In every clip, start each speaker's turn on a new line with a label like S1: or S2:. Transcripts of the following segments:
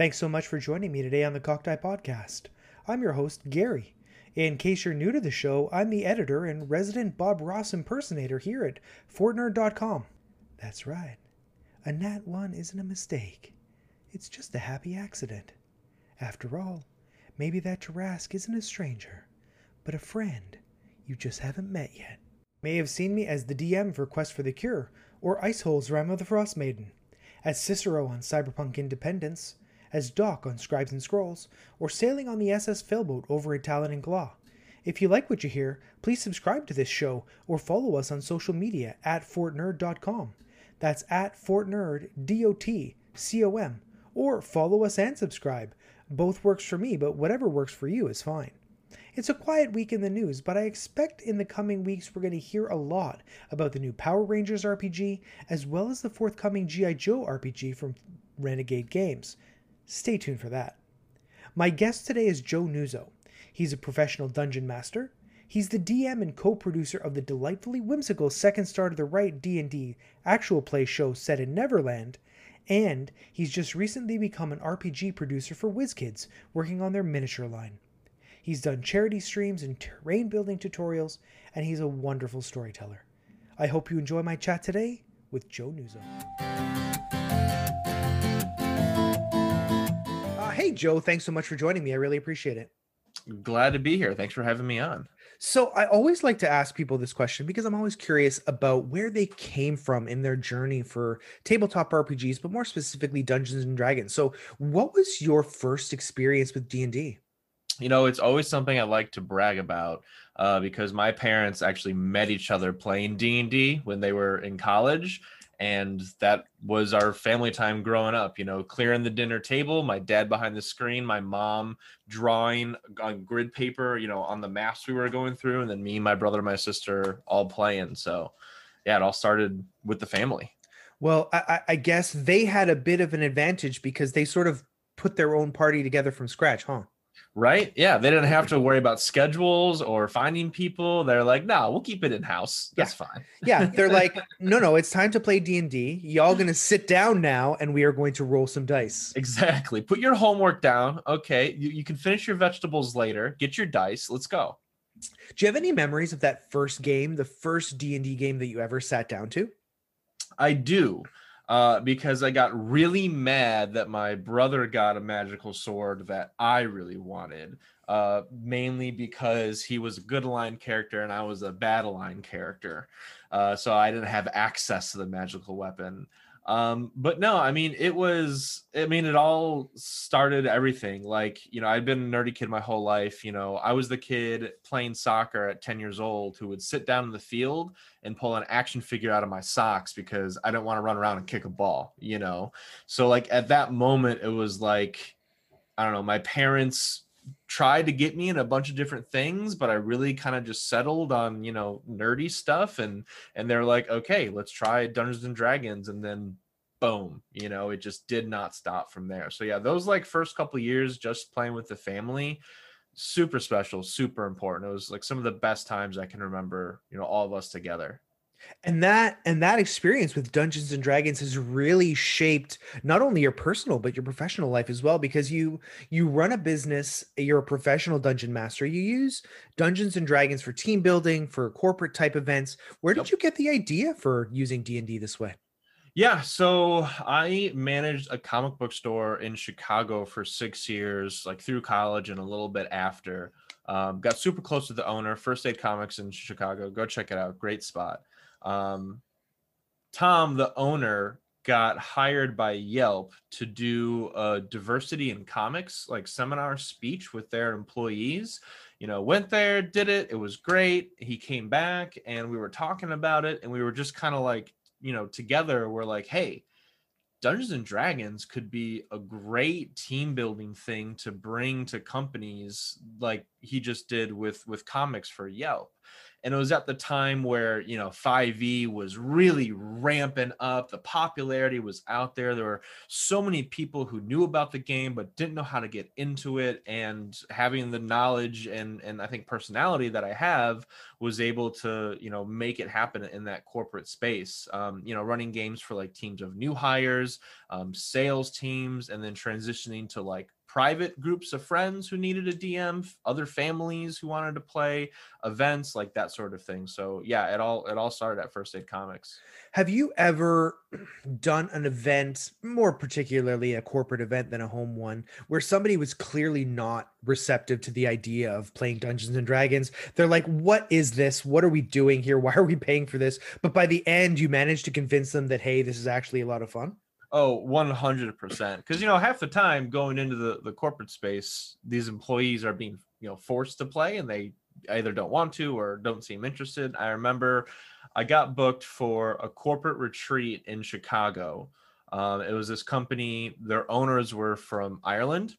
S1: Thanks so much for joining me today on the Cockeye Podcast. I'm your host, Gary. In case you're new to the show, I'm the editor and resident Bob Ross impersonator here at FortNerd.com. That's right. A Nat 1 isn't a mistake. It's just a happy accident. After all, maybe that Tarrasque isn't a stranger, but a friend you just haven't met yet. May have seen me as the DM for Quest for the Cure, or Icehole's Rime of the Frost Maiden, as Cicero on Cyberpunk Independence, as Doc on Scribes and Scrolls, or sailing on the SS Failboat over at Talon and Claw. If you like what you hear, please subscribe to this show or follow us on social media at fortnerd.com. That's at fortnerd, D-O-T-C-O-M. Or follow us and subscribe. Both works for me, but whatever works for you is fine. It's a quiet week in the news, but I expect in the coming weeks we're going to hear a lot about the new Power Rangers RPG, as well as the forthcoming G.I. Joe RPG from Renegade Games. Stay tuned for that. My guest today is Joe Nuzzo. He's a professional dungeon master. He's the DM and co-producer of the delightfully whimsical Second Star to the Right D&D actual play show set in Neverland, and he's just recently become an RPG producer for WizKids, working on their miniature line. He's done charity streams and terrain building tutorials, and he's a wonderful storyteller. I hope you enjoy my chat today with Joe Nuzzo. Hey, Joe, thanks so much for joining me. I really appreciate it.
S2: Glad to be here. Thanks for having me on.
S1: So, I always like to ask people this question because I'm always curious about where they came from in their journey for tabletop RPGs, but more specifically Dungeons and Dragons. So, what was your first experience with D&D?
S2: You know, it's always something I like to brag about uh, because my parents actually met each other playing D&D when they were in college and that was our family time growing up you know clearing the dinner table my dad behind the screen my mom drawing on grid paper you know on the maps we were going through and then me my brother my sister all playing. So yeah it all started with the family.
S1: Well I, I guess they had a bit of an advantage because they sort of put their own party together from scratch huh
S2: Right? Yeah, they didn't have to worry about schedules or finding people. They're like, "No, we'll keep it in house. That's
S1: yeah.
S2: fine."
S1: yeah, they're like, "No, no, it's time to play D&D. Y'all going to sit down now and we are going to roll some dice."
S2: Exactly. Put your homework down. Okay, you, you can finish your vegetables later. Get your dice. Let's go.
S1: Do you have any memories of that first game, the first D&D game that you ever sat down to?
S2: I do uh, because I got really mad that my brother got a magical sword that I really wanted, uh, mainly because he was a good line character and I was a bad line character. Uh, so I didn't have access to the magical weapon. Um, but no, I mean, it was, I mean, it all started everything. Like, you know, I'd been a nerdy kid my whole life. You know, I was the kid playing soccer at 10 years old who would sit down in the field and pull an action figure out of my socks because I didn't want to run around and kick a ball, you know? So, like, at that moment, it was like, I don't know, my parents tried to get me in a bunch of different things but i really kind of just settled on you know nerdy stuff and and they're like okay let's try dungeons and dragons and then boom you know it just did not stop from there. So yeah those like first couple years just playing with the family super special super important. It was like some of the best times i can remember you know all of us together
S1: and that and that experience with dungeons and dragons has really shaped not only your personal but your professional life as well because you you run a business you're a professional dungeon master you use dungeons and dragons for team building for corporate type events where did yep. you get the idea for using d&d this way
S2: yeah, so I managed a comic book store in Chicago for six years, like through college and a little bit after. Um, got super close to the owner, First Aid Comics in Chicago. Go check it out. Great spot. Um, Tom, the owner, got hired by Yelp to do a diversity in comics like seminar speech with their employees. You know, went there, did it. It was great. He came back and we were talking about it and we were just kind of like, you know, together we're like, "Hey, Dungeons and Dragons could be a great team building thing to bring to companies like he just did with with comics for Yelp and it was at the time where you know 5e was really ramping up. The popularity was out there. There were so many people who knew about the game but didn't know how to get into it. And having the knowledge and and i think personality that i have was able to you know make it happen in that corporate space. Um, you know running games for like teams of new hires um, sales teams and then transitioning to like private groups of friends who needed a DM, other families who wanted to play, events like that sort of thing. So yeah, it all it all started at First Aid Comics.
S1: Have you ever done an event, more particularly a corporate event than a home one, where somebody was clearly not receptive to the idea of playing Dungeons and Dragons? They're like, "What is this? What are we doing here? Why are we paying for this?" But by the end, you managed to convince them that hey, this is actually a lot of fun.
S2: Oh, 100%. Because, you know, half the time going into the, the corporate space, these employees are being, you know, forced to play and they either don't want to or don't seem interested. I remember I got booked for a corporate retreat in Chicago. Um, it was this company, their owners were from Ireland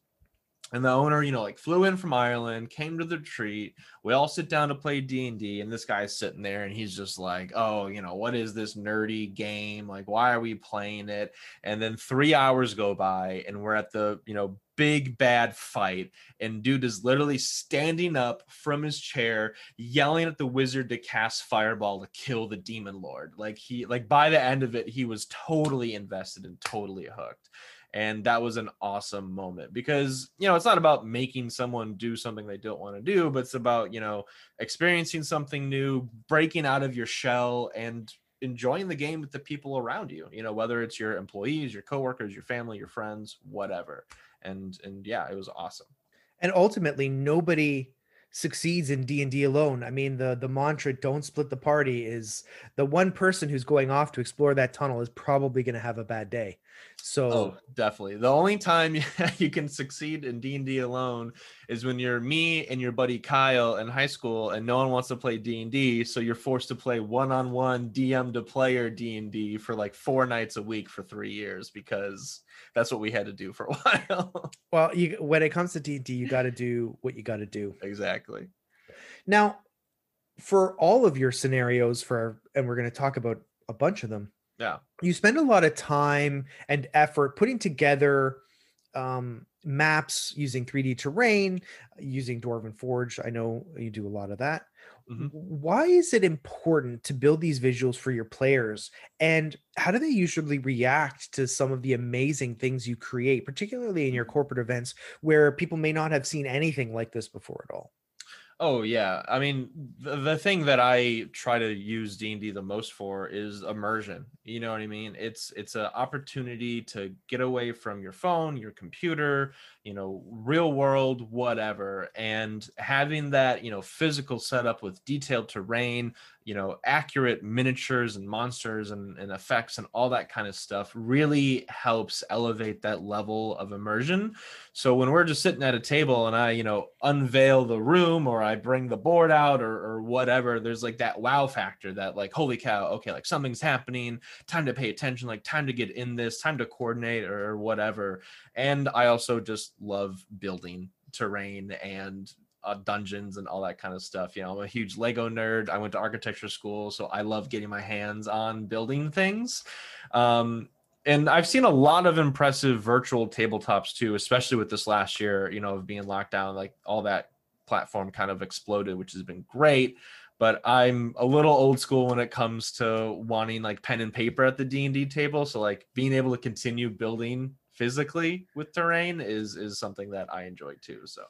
S2: and the owner you know like flew in from ireland came to the retreat. We all sit down to play d&d and this guy's sitting there and he's just like oh you know what is this nerdy game? Like why are we playing it? And then three hours go by and we're at the you know big bad fight and dude is literally standing up from his chair yelling at the wizard to cast fireball to kill the demon lord. Like he like by the end of it he was totally invested and totally hooked and that was an awesome moment because you know it's not about making someone do something they don't want to do but it's about you know experiencing something new breaking out of your shell and enjoying the game with the people around you you know whether it's your employees your coworkers your family your friends whatever and and yeah it was awesome
S1: and ultimately nobody succeeds in D&D alone. I mean the the mantra don't split the party is the one person who's going off to explore that tunnel is probably going to have a bad day. So
S2: oh, definitely. The only time you can succeed in D&D alone is when you're me and your buddy Kyle in high school and no one wants to play D&D, so you're forced to play one-on-one DM to player D&D for like 4 nights a week for 3 years because that's what we had to do for a while.
S1: well, you when it comes to D&D, you got to do what you got to do.
S2: Exactly.
S1: Now, for all of your scenarios for and we're going to talk about a bunch of them
S2: yeah.
S1: You spend a lot of time and effort putting together um, maps using 3D terrain, using Dwarven Forge. I know you do a lot of that. Mm-hmm. Why is it important to build these visuals for your players? And how do they usually react to some of the amazing things you create, particularly in your corporate events where people may not have seen anything like this before at all?
S2: Oh yeah, I mean the, the thing that I try to use D and D the most for is immersion. You know what I mean? It's it's an opportunity to get away from your phone, your computer, you know, real world, whatever, and having that you know physical setup with detailed terrain, you know accurate miniatures and monsters and, and effects and all that kind of stuff really helps elevate that level of immersion. So when we're just sitting at a table and i you know unveil the room or i bring the board out or, or whatever there's like that wow factor that like holy cow okay like something's happening. Time to pay attention like time to get in this time to coordinate or, or whatever. And i also just love building terrain and uh, dungeons and all that kind of stuff. You know, I'm a huge Lego nerd. I went to architecture school, so I love getting my hands on building things. Um, and I've seen a lot of impressive virtual tabletops too, especially with this last year, you know, of being locked down, like all that platform kind of exploded, which has been great. But I'm a little old school when it comes to wanting like pen and paper at the D and D table. So like being able to continue building physically with terrain is is something that I enjoy too. So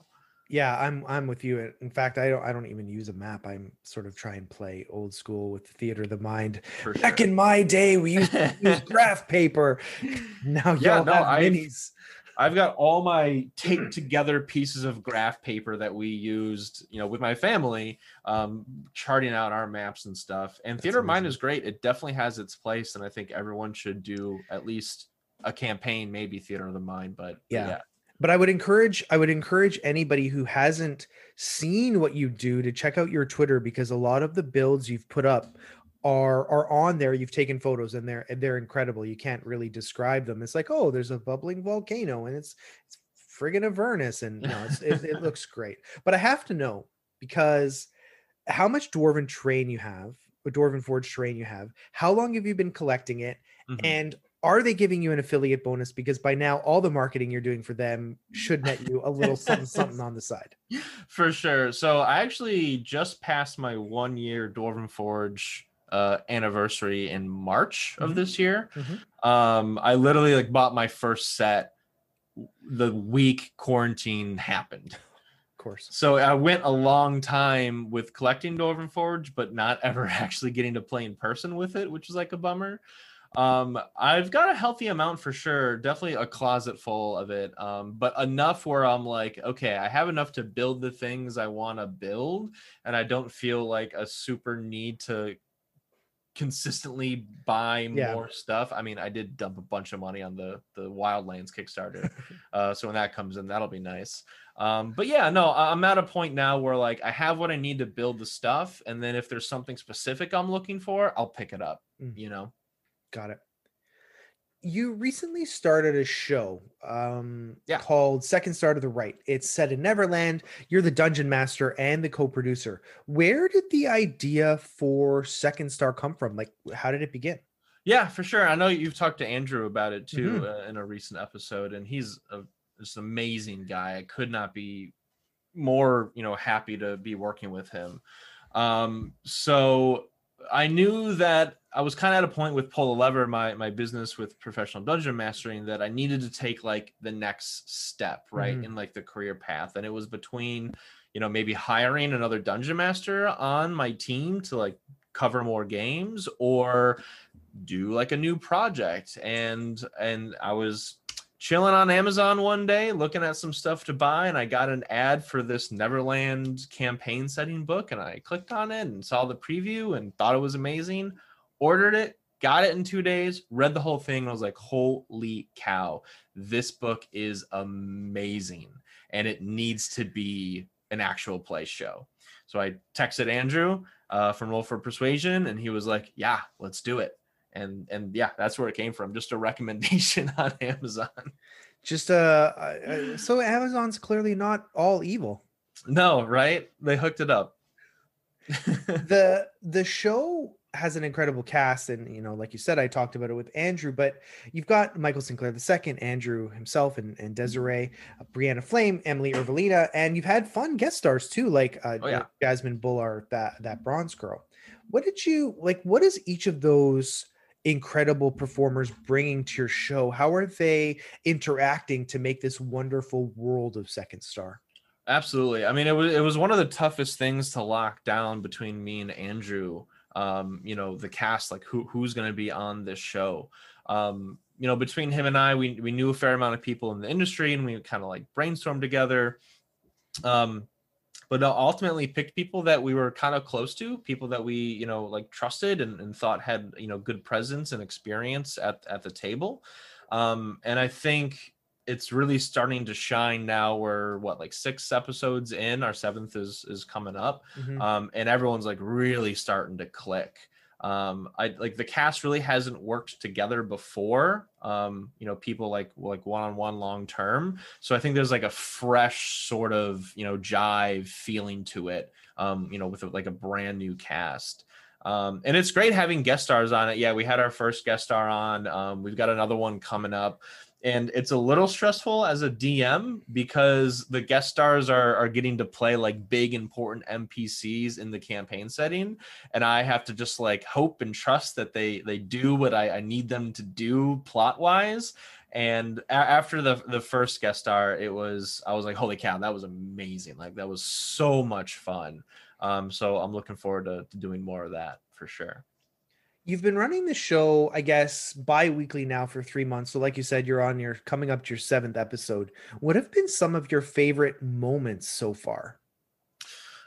S1: yeah, I'm I'm with you. In fact, I don't I don't even use a map. I'm sort of try and play old school with the theater of the mind. For Back in my day, we used to use graph paper. Now yeah, y'all no, have I've, minis.
S2: I've got all my taped together pieces of graph paper that we used, you know, with my family, um, charting out our maps and stuff. And That's theater of mind is great. It definitely has its place, and I think everyone should do at least a campaign, maybe theater of the mind. But
S1: yeah, but yeah but i would encourage i would encourage anybody who hasn't seen what you do to check out your twitter because a lot of the builds you've put up are are on there you've taken photos and they're and they're incredible you can't really describe them it's like oh there's a bubbling volcano and it's it's friggin' Avernus, and no, it's, it, it looks great. But I have to know because how much dwarven train you have, a dwarven forge train you have, how long have you been collecting it,
S2: Mhm.
S1: and are they giving you an affiliate bonus? Because by now, all the marketing you're doing for them should net you a little something something on the side.
S2: For sure. So I actually just passed my one year Dwarven Forge uh, anniversary in March of
S1: Mhm.
S2: this year.
S1: Mhm.
S2: Um, I literally like bought my first set the week quarantine happened.
S1: Of course.
S2: So I went a long time with collecting Dwarven Forge, but not ever actually getting to play in person with it, which is like a bummer. Um, I've got a healthy amount for sure, definitely a closet full of it. Um, but enough where I'm like, okay, I have enough to build the things I want to build, and I don't feel like a super need to consistently buy
S1: Yeah.
S2: more stuff. I mean, I did dump a bunch of money on the the Wildlands Kickstarter. uh, so when that comes in, that'll be nice. Um, but yeah, no, I'm at a point now where like I have what I need to build the stuff, and then if there's something specific I'm looking for, I'll pick it up.
S1: Mm.
S2: You know.
S1: Got it. You recently started a show um,
S2: Yeah.
S1: called Second Star to the Right. It's set in Neverland. You're the dungeon master and the co producer. Where did the idea for Second Star come from? Like, how did it begin?
S2: Yeah, for sure. I know you've talked to Andrew about it too
S1: Mhm.
S2: uh, in a recent episode, and he's a just an amazing guy. I could not be more, you know, happy to be working with him. Um, so I knew that I was kind of at a point with Pull the Lever, my my business with professional dungeon mastering, that I needed to take like the next step, right,
S1: Mhm.
S2: in like the career path, and it was between, you know, maybe hiring another dungeon master on my team to like cover more games or do like a new project and and i was chilling on amazon one day looking at some stuff to buy and i got an ad for this neverland campaign setting book and i clicked on it and saw the preview and thought it was amazing. Ordered it got it in two days read the whole thing and I was like holy cow this book is amazing and it needs to be an actual play show. So i texted andrew uh, from roll for persuasion and he was like yeah let's do it and and yeah that's where it came from just a recommendation on amazon
S1: Just uh, so Amazon's clearly not all evil.
S2: no right they hooked it up
S1: the the show has an incredible cast and you know like you said i talked about it with andrew but you've got michael sinclair II, andrew himself and, and desiree uh, brianna flame emily ervelina and you've had fun guest stars too like uh
S2: Oh, yeah.
S1: jasmine bullard that that bronze girl what did you like what is each of those incredible performers bringing to your show how are they interacting to make this wonderful world of second star
S2: Absolutely. I mean, it was it was one of the toughest things to lock down between me and Andrew. Um, you know, the cast, like who who's going to be on this show. Um, you know, between him and I, we we knew a fair amount of people in the industry, and we kind of like brainstormed together. Um, but ultimately picked people that we were kind of close to, people that we you know like trusted and, and thought had you know good presence and experience at at the table. Um, and I think it's really starting to shine now we're what like six episodes in our seventh is is coming up
S1: Mhm.
S2: um and everyone's like really starting to click um i like the cast really hasn't worked together before um you know people like like one-on-one long term so i think there's like a fresh sort of you know jive feeling to it um you know with like a brand new cast um, and it's great having guest stars on it. Yeah, we had our first guest star on. Um, we've got another one coming up and it's a little stressful as a DM because the guest stars are are getting to play like big important NPCs in the campaign setting, and I have to just like hope and trust that they they do what I, I need them to do plot wise. And a- after the the first guest star, it was I was like, holy cow, that was amazing! Like that was so much fun. Um, so I'm looking forward to, to doing more of that for sure.
S1: You've been running the show, I guess, bi-weekly now for three months. So, like you said, you're on your coming up to your seventh episode. What have been some of your favorite moments so far?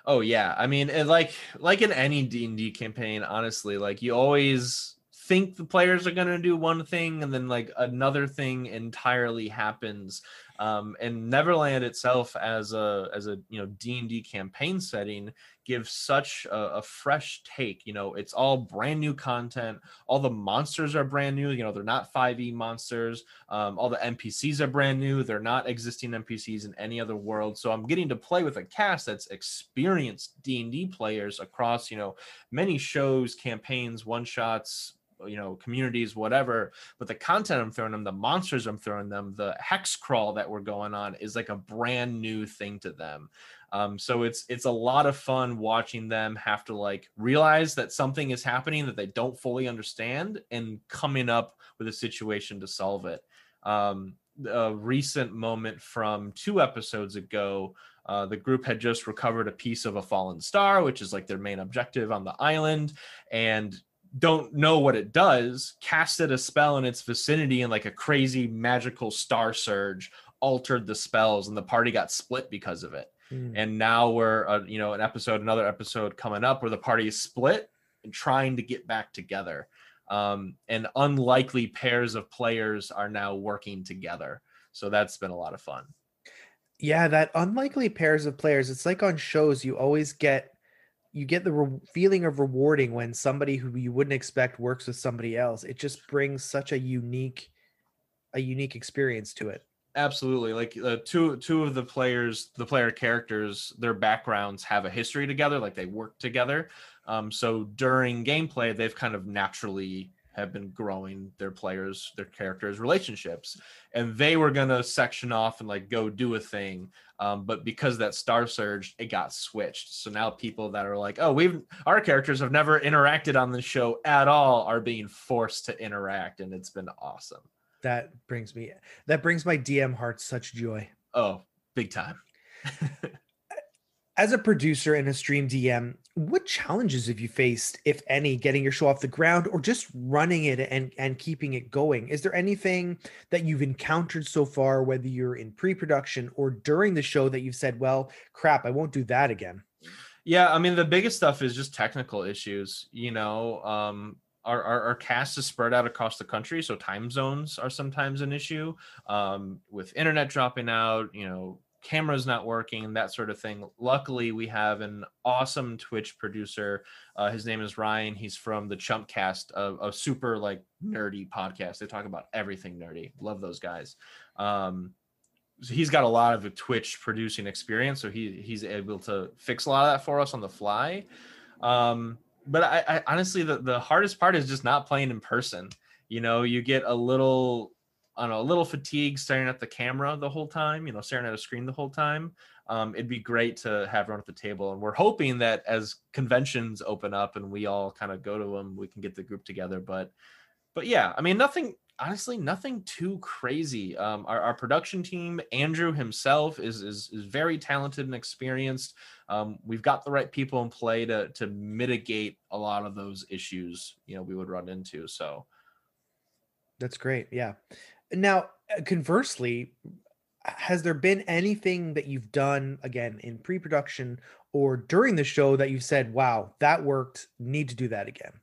S2: Oh yeah, I mean, like like in any D and D campaign, honestly, like you always think the players are going to do one thing and then like another thing entirely happens um, and neverland itself as a as a you know d&d campaign setting gives such a, a, fresh take you know it's all brand new content. All the monsters are brand new you know they're not 5e monsters. Um, all the npcs are brand new. They're not existing npcs in any other world. So i'm getting to play with a cast that's experienced d&d players across you know many shows campaigns one shots you know communities whatever. But the content i'm throwing them the monsters i'm throwing them the hex crawl that we're going on is like a brand new thing to them um, so it's it's a lot of fun watching them have to like realize that something is happening that they don't fully understand and coming up with a situation to solve it um, a recent moment from two episodes ago uh, the group had just recovered a piece of a fallen star, which is like their main objective on the island. And don't know what it does, casted a spell in its vicinity and like a crazy magical star surge altered the spells and the party got split because of it. Mm. And now we're uh, you know an episode another episode coming up where the party is split and trying to get back together. Um, and unlikely pairs of players are now working together. So that's been a lot of fun.
S1: Yeah, that unlikely pairs of players. It's like on shows you always get you get the re- feeling of rewarding when somebody who you wouldn't expect works with somebody else. It just brings such a unique a unique experience to it.
S2: Absolutely. Like uh, two two of the players, the player characters, their backgrounds have a history together, like they work together. Um, so during gameplay, they've kind of naturally have been growing their players, their characters' relationships, and they were gonna section off and like go do a thing. Um, but because that star surge, it got switched. So now people that are like, oh, we've our characters have never interacted on the show at all are being forced to interact, and it's been awesome.
S1: That brings me that brings my DM heart such joy.
S2: Oh, big time.
S1: As a producer and a stream DM, what challenges have you faced, if any, getting your show off the ground or just running it and, and keeping it going? Is there anything that you've encountered so far, whether you're in pre production or during the show, that you've said, well, crap, I won't do that again?
S2: Yeah, I mean, the biggest stuff is just technical issues. You know, um, our, our, our, cast is spread out across the country so time zones are sometimes an issue um, with internet dropping out you know camera's not working, that sort of thing. Luckily, we have an awesome Twitch producer. Uh, his name is Ryan. He's from the Chumpcast, a, a, super like nerdy podcast. They talk about everything nerdy. Love those guys. Um, so he's got a lot of Twitch producing experience, so he he's able to fix a lot of that for us on the fly. Um, but I, I honestly, the the hardest part is just not playing in person. You know, you get a little on a little fatigue staring at the camera the whole time, you know, staring at a screen the whole time. Um, it'd be great to have everyone at the table. And we're hoping that as conventions open up and we all kind of go to them, we can get the group together. But, but yeah, I mean, nothing, honestly, nothing too crazy. Um, our, our production team, Andrew himself is, is, is very talented and experienced. Um, we've got the right people in play to, to mitigate a lot of those issues, you know, we would run into. So,
S1: that's great. Yeah. Now, uh, conversely, has there been anything that you've done again in pre-production or during the show that you've said, "Wow, that worked. Need to do that again"?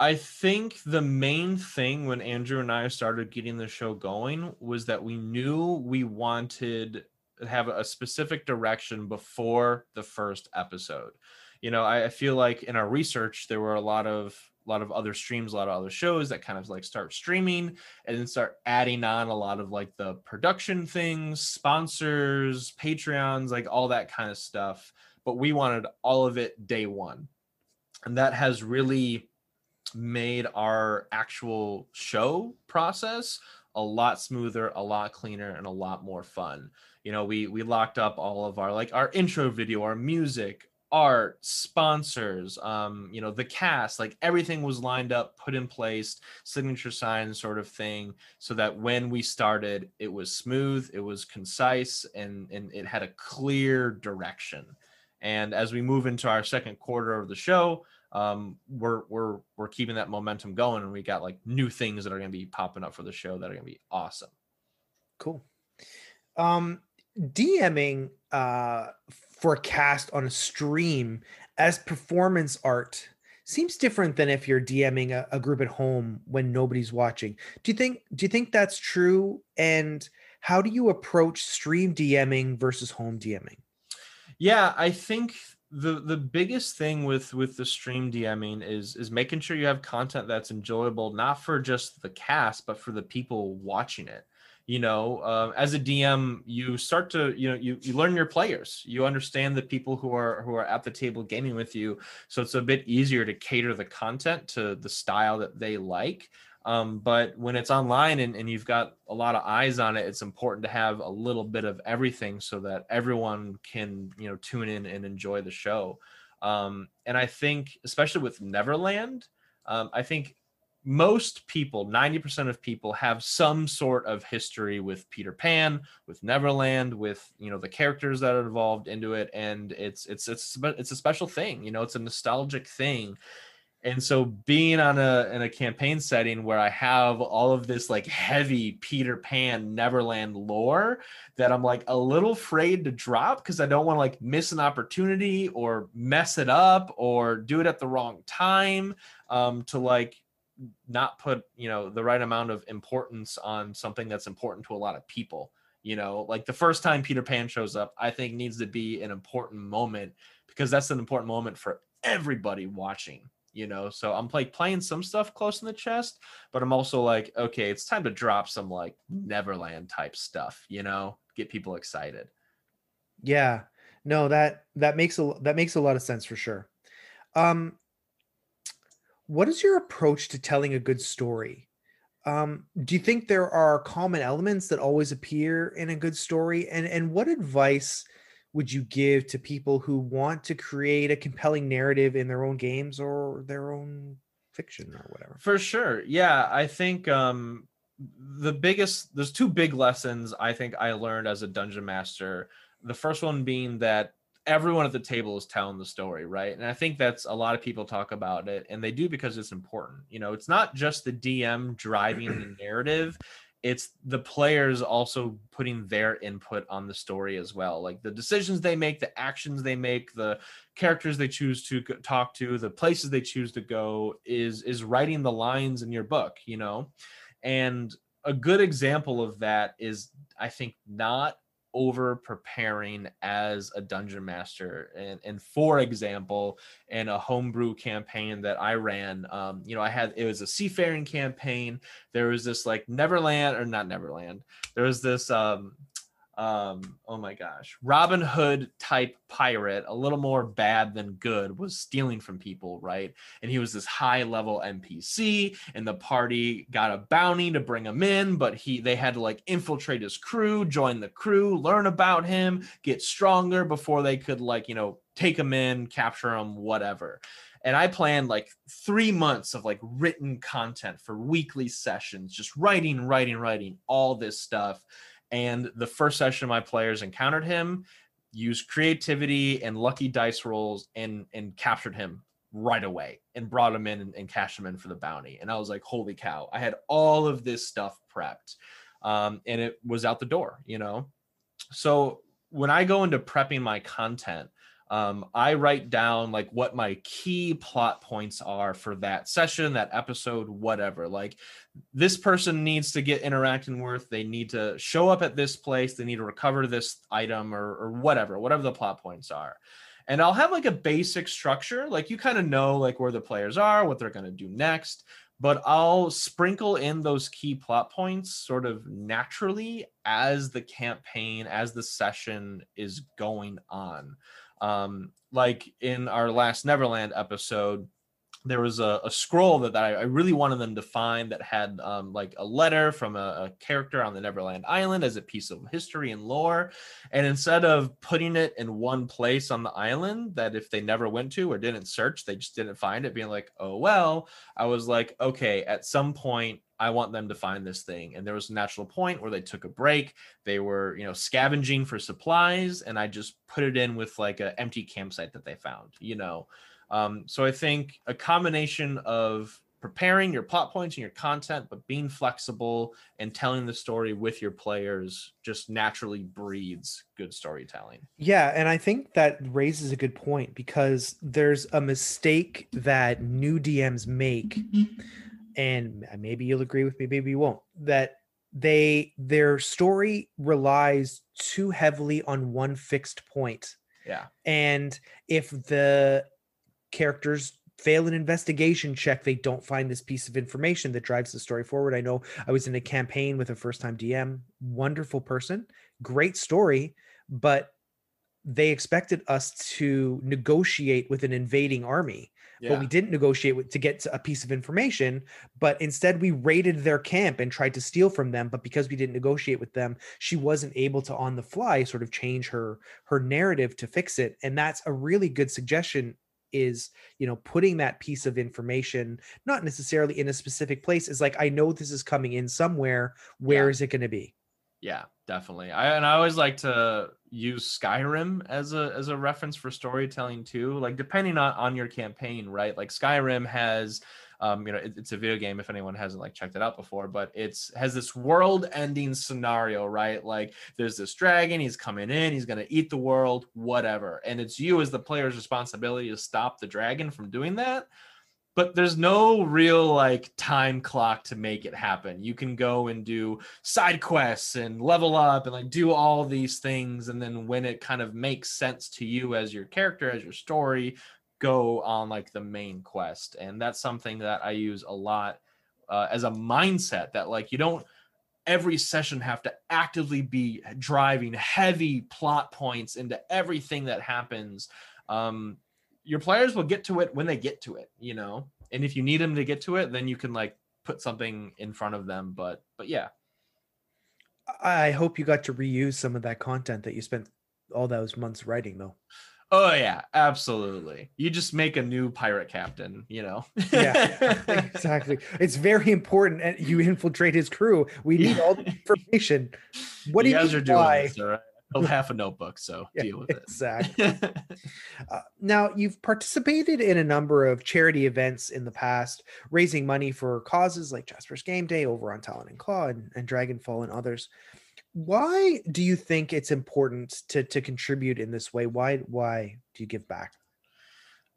S2: I think the main thing when Andrew and I started getting the show going was that we knew we wanted to have a specific direction before the first episode. You know, I feel like in our research there were a lot of a lot of other streams, a lot of other shows that kind of like start streaming and then start adding on a lot of like the production things, sponsors, Patreons, like all that kind of stuff. But we wanted all of it day one. And that has really made our actual show process a lot smoother, a lot cleaner, and a lot more fun. You know, we we locked up all of our like our intro video, our music, art, sponsors, um, you know, the cast, like everything was lined up, put in place, signature sign sort of thing, so that when we started, it was smooth, it was concise, and and it had a clear direction. And as we move into our second quarter of the show, um, we're we're we're keeping that momentum going, and we got like new things that are going to be popping up for the show that are going to be awesome.
S1: Cool. Um, DMing uh, for cast on a stream as performance art seems different than if you're DMing a, a group at home when nobody's watching. Do you think do you think that's true? And how do you approach stream DMing versus home DMing?
S2: Yeah, I think the the biggest thing with with the stream DMing is is making sure you have content that's enjoyable, not for just the cast, but for the people watching it. You know uh, as a dm you start to you know you, you learn your players. You understand the people who are who are at the table gaming with you. So it's a bit easier to cater the content to the style that they like um, but when it's online and, and you've got a lot of eyes on it it's important to have a little bit of everything so that everyone can you know tune in and enjoy the show. Um, and i think especially with neverland um, i think most people 90% of people have some sort of history with peter pan with neverland with you know the characters that are involved into it. And it's it's it's it's a special thing you know it's a nostalgic thing and so being on a in a campaign setting where i have all of this like heavy peter pan neverland lore that i'm like a little afraid to drop because i don't want to like miss an opportunity or mess it up or do it at the wrong time um to like not put you know the right amount of importance on something that's important to a lot of people you know? Like the first time peter pan shows up i think needs to be an important moment because that's an important moment for everybody watching you know? So i'm like playing some stuff close in the chest but i'm also like okay it's time to drop some like neverland type stuff you know? Get people excited.
S1: Yeah. No that that makes a that makes a lot of sense for sure. Um what is your approach to telling a good story? Um, do you think there are common elements that always appear in a good story? And and what advice would you give to people who want to create a compelling narrative in their own games or their own fiction or whatever?
S2: For sure. Yeah, I think um the biggest there's two big lessons I think I learned as a dungeon master. The first one being that everyone at the table is telling the story, right? And I think that's a lot of people talk about it, and they do because it's important. You know, it's not just the DM driving the narrative, it's the players also putting their input on the story as well. Like the decisions they make, the actions they make, the characters they choose to talk to, the places they choose to go is is writing the lines in your book, you know? And a good example of that is I think not over preparing as a dungeon master. And and for example in a homebrew campaign that i ran um you know i had it was a seafaring campaign. There was this like neverland or not neverland. There was this um um oh my gosh robin hood type pirate a little more bad than good was stealing from people right and he was this high level npc and the party got a bounty to bring him in but he they had to like infiltrate his crew join the crew learn about him get stronger before they could like you know take him in capture him whatever and I planned like three months of like written content for weekly sessions, just writing, writing, writing, all this stuff. And the first session my players encountered him, used creativity and lucky dice rolls and and captured him right away and brought him in and, and cashed him in for the bounty. And I was like, holy cow, I had all of this stuff prepped. Um, and it was out the door, you know. So when I go into prepping my content, um, I write down like what my key plot points are for that session, that episode, whatever. Like this person needs to get interacting with, they need to show up at this place, they need to recover this item or, or whatever, whatever the plot points are. And I'll have like a basic structure, like you kind of know like where the players are, what they're going to do next but I'll sprinkle in those key plot points sort of naturally as the campaign, as the session is going on. Um, like in our last Neverland episode, there was a, a scroll that, that I, I, really wanted them to find that had um, like a letter from a, a, character on the Neverland Island as a piece of history and lore. And instead of putting it in one place on the island that if they never went to or didn't search, they just didn't find it, being like, oh, well, I was like, okay, at some point I want them to find this thing. And there was a natural point where they took a break. They were, you know, scavenging for supplies, and I just put it in with like an empty campsite that they found, you know. Um, so I think a combination of preparing your plot points and your content, but being flexible and telling the story with your players just naturally breeds good storytelling.
S1: Yeah, and I think that raises a good point because there's a mistake that new DMs make, and maybe you'll agree with me, maybe you won't, that they their story relies too heavily on one fixed point.
S2: Yeah.
S1: And if the characters fail an investigation check, they don't find this piece of information that drives the story forward. I know I was in a campaign with a first time DM, wonderful person, great story, but they expected us to negotiate with an invading army yeah. but we didn't negotiate with, to get a piece of information but instead we raided their camp and tried to steal from them but because we didn't negotiate with them she wasn't able to on the fly sort of change her her narrative to fix it and that's a really good suggestion is you know putting that piece of information not necessarily in a specific place is like i know this is coming in somewhere Where yeah. is it going to be
S2: yeah definitely. I and i always like to use skyrim as a as a reference for storytelling too like depending on on your campaign right? Like skyrim has um, you know, it, it's a video game if anyone hasn't like checked it out before, but it's has this world-ending scenario, right? Like there's this dragon, he's coming in, he's gonna eat the world, whatever, and it's you as the player's responsibility to stop the dragon from doing that but there's no real like time clock to make it happen. You can go and do side quests and level up and like do all these things and then when it kind of makes sense to you as your character as your story, go on like the main quest and that's something that i use a lot uh, as a mindset that like you don't every session have to actively be driving heavy plot points into everything that happens um your players will get to it when they get to it you know and if you need them to get to it then you can like put something in front of them but but yeah
S1: i hope you got to reuse some of that content that you spent all those months writing though
S2: Oh yeah, absolutely. You just make a new pirate captain, you know.
S1: yeah, exactly. It's very important, and you infiltrate his crew. We need yeah. all the information. What you do you guys are doing this,
S2: all right? Half a notebook, so yeah, deal with it.
S1: Exactly. uh, now, you've participated in a number of charity events in the past, raising money for causes like Jasper's Game Day over on Talon and Claw and, and Dragonfall and others why do you think it's important to to contribute in this way why why do you give back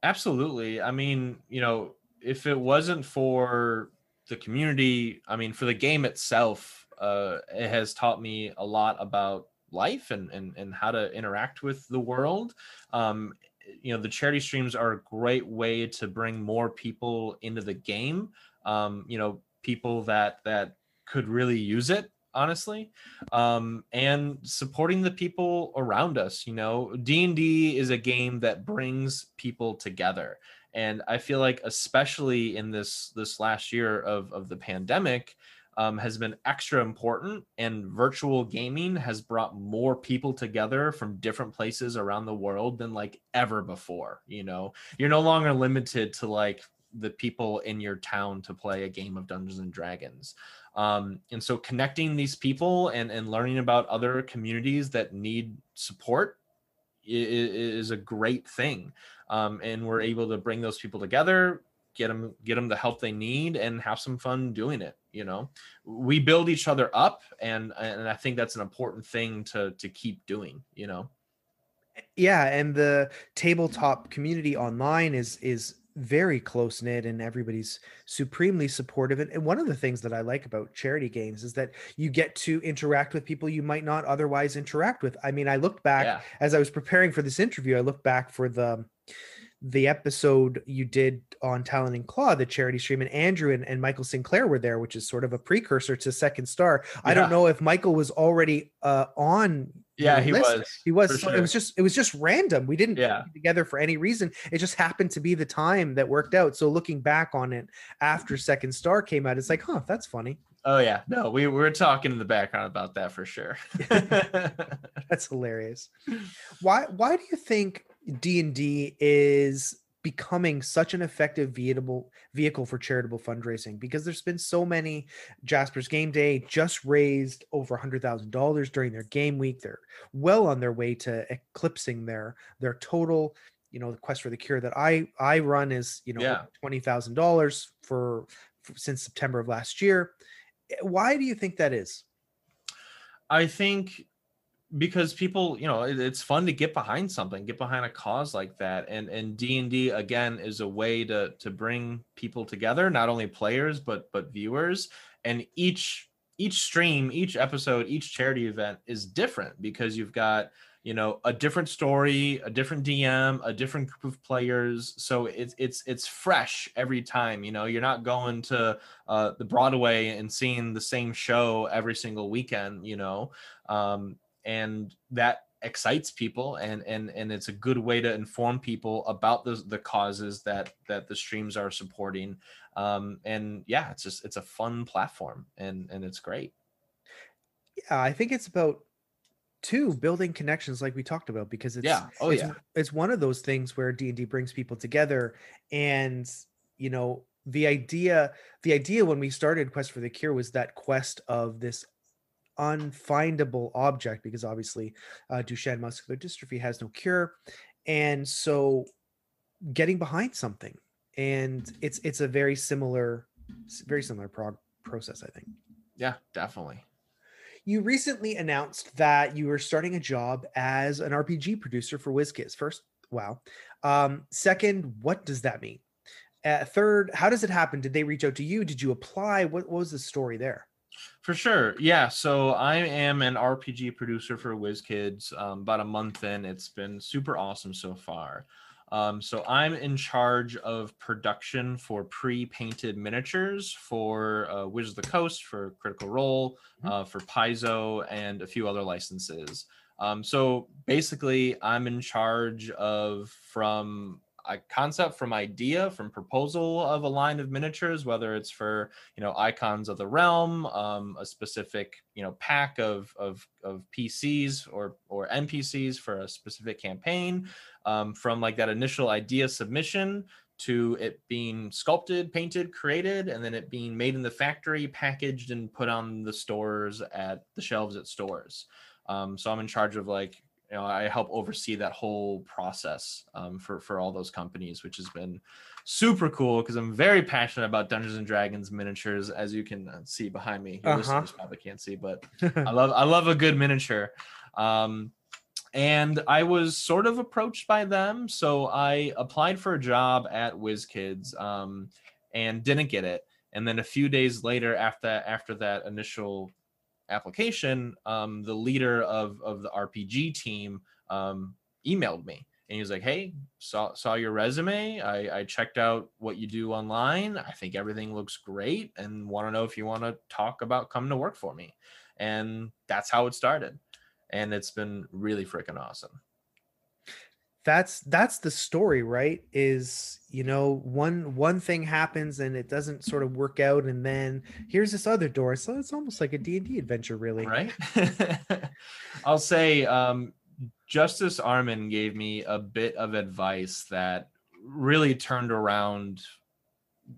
S2: absolutely i mean you know if it wasn't for the community i mean for the game itself uh it has taught me a lot about life and and, and how to interact with the world. Um you know the charity streams are a great way to bring more people into the game. Um you know people that that could really use it honestly. Um, and supporting the people around us you know. D&d is a game that brings people together. And i feel like especially in this this last year of of the pandemic um, has been extra important and virtual gaming has brought more people together from different places around the world than like ever before you know you're no longer limited to like the people in your town to play a game of dungeons and dragons um, and so connecting these people and, and learning about other communities that need support is, a great thing. Um, and we're able to bring those people together, get them, get them the help they need and have some fun doing it. You know, we build each other up. And, and I think that's an important thing to, to keep doing, you know?
S1: Yeah. And the tabletop community online is, is very close knit and everybody's supremely supportive. And, and, one of the things that I like about charity games is that you get to interact with people you might not otherwise interact with. I mean, I looked back yeah. as I was preparing for this interview, I looked back for the the episode you did on Talon and Claw, the charity stream, and Andrew and, and Michael Sinclair were there, which is sort of a precursor to Second Star. Yeah. I don't know if Michael was already uh, on
S2: yeah he list. was
S1: he was sure. it was just it was just random we didn't yeah. together for any reason it just happened to be the time that worked out so looking back on it after second star came out it's like huh that's funny
S2: oh yeah no we, we were talking in the background about that for sure
S1: that's hilarious why why do you think d&d is becoming such an effective vehicle vehicle for charitable fundraising because there's been so many Jasper's Game Day just raised over $100,000 during their game week. They're well on their way to eclipsing their their total you know the quest for the cure that i i run is you know
S2: Yeah.
S1: $20000 for, for since september of last year Eh, why do you think that is
S2: I think because people, you know, it- it's fun to get behind something, get behind a cause like that, and and D and D again is a way to to bring people together, not only players but but viewers, and each each stream, each episode, each charity event is different because you've got you know a different story, a different DM, a different group of players, so it's it's it's fresh every time. You know, you're not going to uh, the Broadway and seeing the same show every single weekend, you know, um, and that excites people and and and it's a good way to inform people about the the causes that that the streams are supporting. Um and yeah it's just it's a fun platform and and it's great.
S1: Yeah i think it's about two building connections like we talked about because it's
S2: yeah. Oh
S1: it's,
S2: yeah.
S1: it's one of those things where d&d brings people together and you know the idea the idea when we started quest for the cure was that quest of this unfindable object because obviously uh, duchenne muscular dystrophy has no cure and so getting behind something and it's it's a very similar very similar prog- process i think
S2: yeah definitely
S1: you recently announced that you were starting a job as an RPG producer for WizKids. First, wow. Um, second, what does that mean? Uh, third, how does it happen? Did they reach out to you? Did you apply? What, what was the story there?
S2: For sure. Yeah. So I am an RPG producer for WizKids. Um, about a month in, it's been super awesome so far. Um, so I'm in charge of production for pre-painted miniatures for uh, Wizards of the Coast, for Critical Role,
S1: Mhm.
S2: uh, for Paizo, and a few other licenses. Um, so basically, I'm in charge of from a concept, from idea, from proposal of a line of miniatures, whether it's for you know icons of the realm um, a specific you know pack of of of pcs or or npcs for a specific campaign um, from like that initial idea submission to it being sculpted painted created and then it being made in the factory packaged and put on the stores at the shelves at stores. Um, so i'm in charge of like you know i help oversee that whole process um, for for all those companies which has been super cool because I'm very passionate about Dungeons and Dragons miniatures, as you can uh, see behind me. Your
S1: Uh-huh.
S2: listeners probably can't see, but I love I love a good miniature. Um, and I was sort of approached by them, so I applied for a job at WizKids um, and didn't get it. And then a few days later, after after that initial application, um, the leader of of the RPG team um, emailed me and he was like, "Hey, saw saw your resume. I, I checked out what you do online. I think everything looks great, and want to know if you want to talk about coming to work for me." And that's how it started, and it's been really freaking awesome.
S1: That's that's the story, right? Is you know one one thing happens and it doesn't sort of work out, and then here's this other door. So it's almost like a D and D adventure, really.
S2: Right? I'll say, um, Justice Arman gave me a bit of advice that really turned around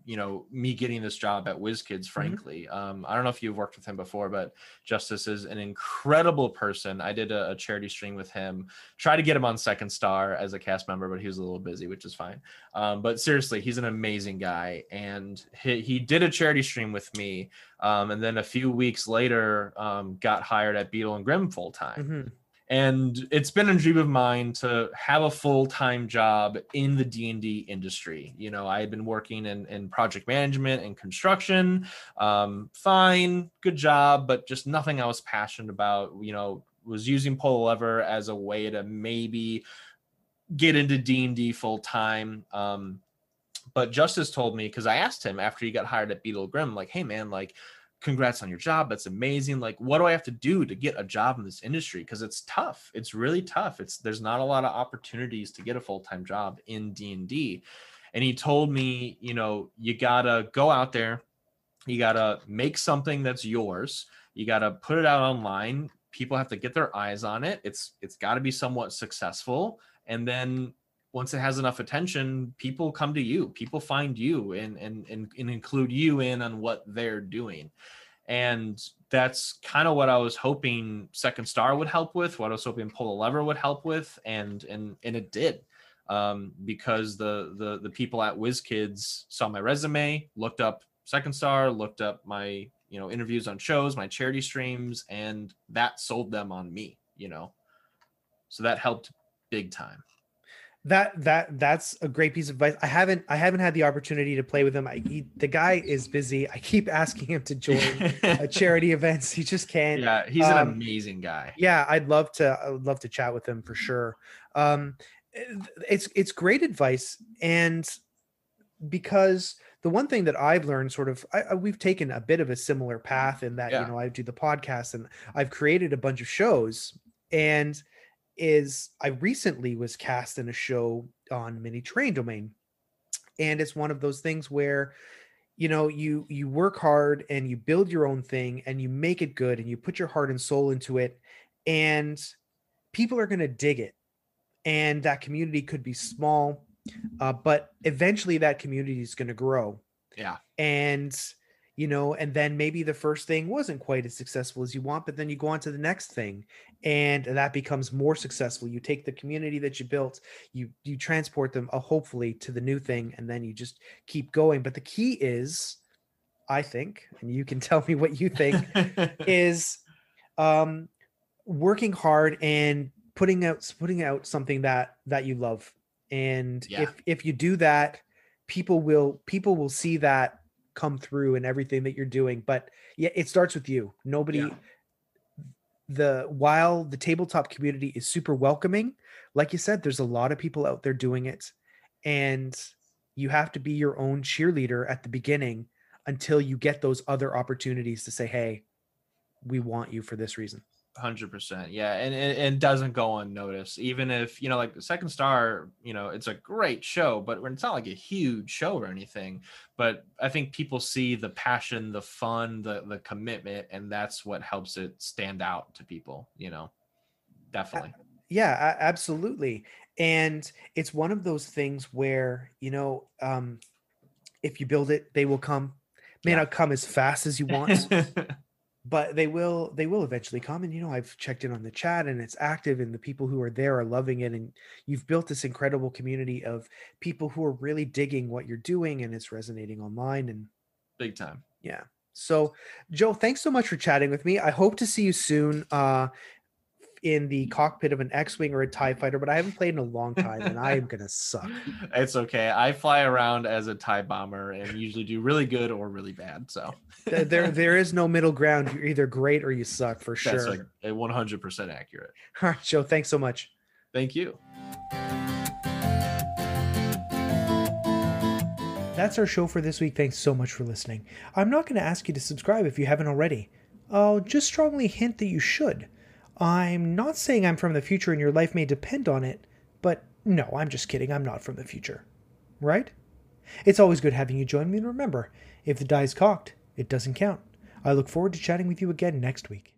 S2: you know me getting this job at WizKids frankly. Um i don't know if you've worked with him before but justice is an incredible person. I did a, a charity stream with him try to get him on second star as a cast member but he was a little busy which is fine. Um but seriously he's an amazing guy and he, he did a charity stream with me um and then a few weeks later um got hired at Beadle and Grimm full time
S1: Mhm.
S2: And it's been a dream of mine to have a full-time job in the d&d industry. You know i had been working in, in project management and construction. Um, fine good job but just nothing i was passionate about. You know was using polo lever as a way to maybe get into d&d full-time. Um, but justice told me because i asked him after he got hired at Beadle Grimm like hey man like congrats on your job that's amazing like what do i have to do to get a job in this industry? Because it's tough it's really tough it's there's not a lot of opportunities to get a full-time job in d&d and he told me you know you gotta go out there you gotta make something that's yours you gotta put it out online people have to get their eyes on it it's it's got to be somewhat successful and then once it has enough attention people come to you people find you and and and, and include you in on what they're doing. And that's kind of what i was hoping second star would help with what i was hoping pull a lever would help with and and and it did. Um, because the the the people at WizKids saw my resume, looked up Second Star, looked up my you know interviews on shows, my charity streams, and that sold them on me. You know, so that helped big time
S1: that that that's a great piece of advice. I haven't I haven't had the opportunity to play with him. I, he, the guy is busy. I keep asking him to join a charity events. He just can't.
S2: Yeah, he's um, an amazing guy.
S1: Yeah, I'd love to. I would love to chat with him for sure. Um, it's it's great advice, and because the one thing that I've learned, sort of, I, I, we've taken a bit of a similar path in that yeah. you know I do the podcast and I've created a bunch of shows and is I recently was cast in a show on Mini Train Domain. And it's one of those things where you know you you work hard and you build your own thing and you make it good and you put your heart and soul into it and people are going to dig it and that community could be small uh, but eventually that community is going to grow
S2: yeah
S1: and you know and then maybe the first thing wasn't quite as successful as you want but then you go on to the next thing and that becomes more successful. You take the community that you built you you transport them uh, hopefully to the new thing and then you just keep going. But the key is i think and you can tell me what you think is um working hard and putting out putting out something that that you love. And yeah. if if you do that people will people will see that come through in everything that you're doing. But yeah, it starts with you. Nobody yeah. the while the tabletop community is super welcoming, like you said, there's a lot of people out there doing it. And you have to be your own cheerleader at the beginning until you get those other opportunities to say, hey, we want you for this reason.
S2: Hundred percent, yeah, and, and and doesn't go unnoticed. Even if you know, like Second Star, you know, it's a great show, but it's not like a huge show or anything. But I think people see the passion, the fun, the the commitment, and that's what helps it stand out to people. You know, definitely.
S1: Yeah, absolutely. And it's one of those things where you know, um, if you build it, they will come. May yeah. not come as fast as you want. but they will they will eventually come and you know i've checked in on the chat and it's active and the people who are there are loving it and you've built this incredible community of people who are really digging what you're doing and it's resonating online and
S2: big time.
S1: Yeah. So joe thanks so much for chatting with me. I hope to see you soon uh in the cockpit of an X-wing or a Tie fighter, but I haven't played in a long time, and I am gonna suck.
S2: It's okay. I fly around as a Tie bomber and usually do really good or really bad. So
S1: there, there is no middle ground. You're either great or you suck for sure. That's like
S2: a 100% accurate.
S1: All right, Joe. Thanks so much.
S2: Thank you.
S1: That's our show for this week. Thanks so much for listening. I'm not going to ask you to subscribe if you haven't already. I'll just strongly hint that you should. I'm not saying I'm from the future and your life may depend on it, but no, I'm just kidding. I'm not from the future. Right? It's always good having you join me, and remember, if the die's cocked, it doesn't count. I look forward to chatting with you again next week.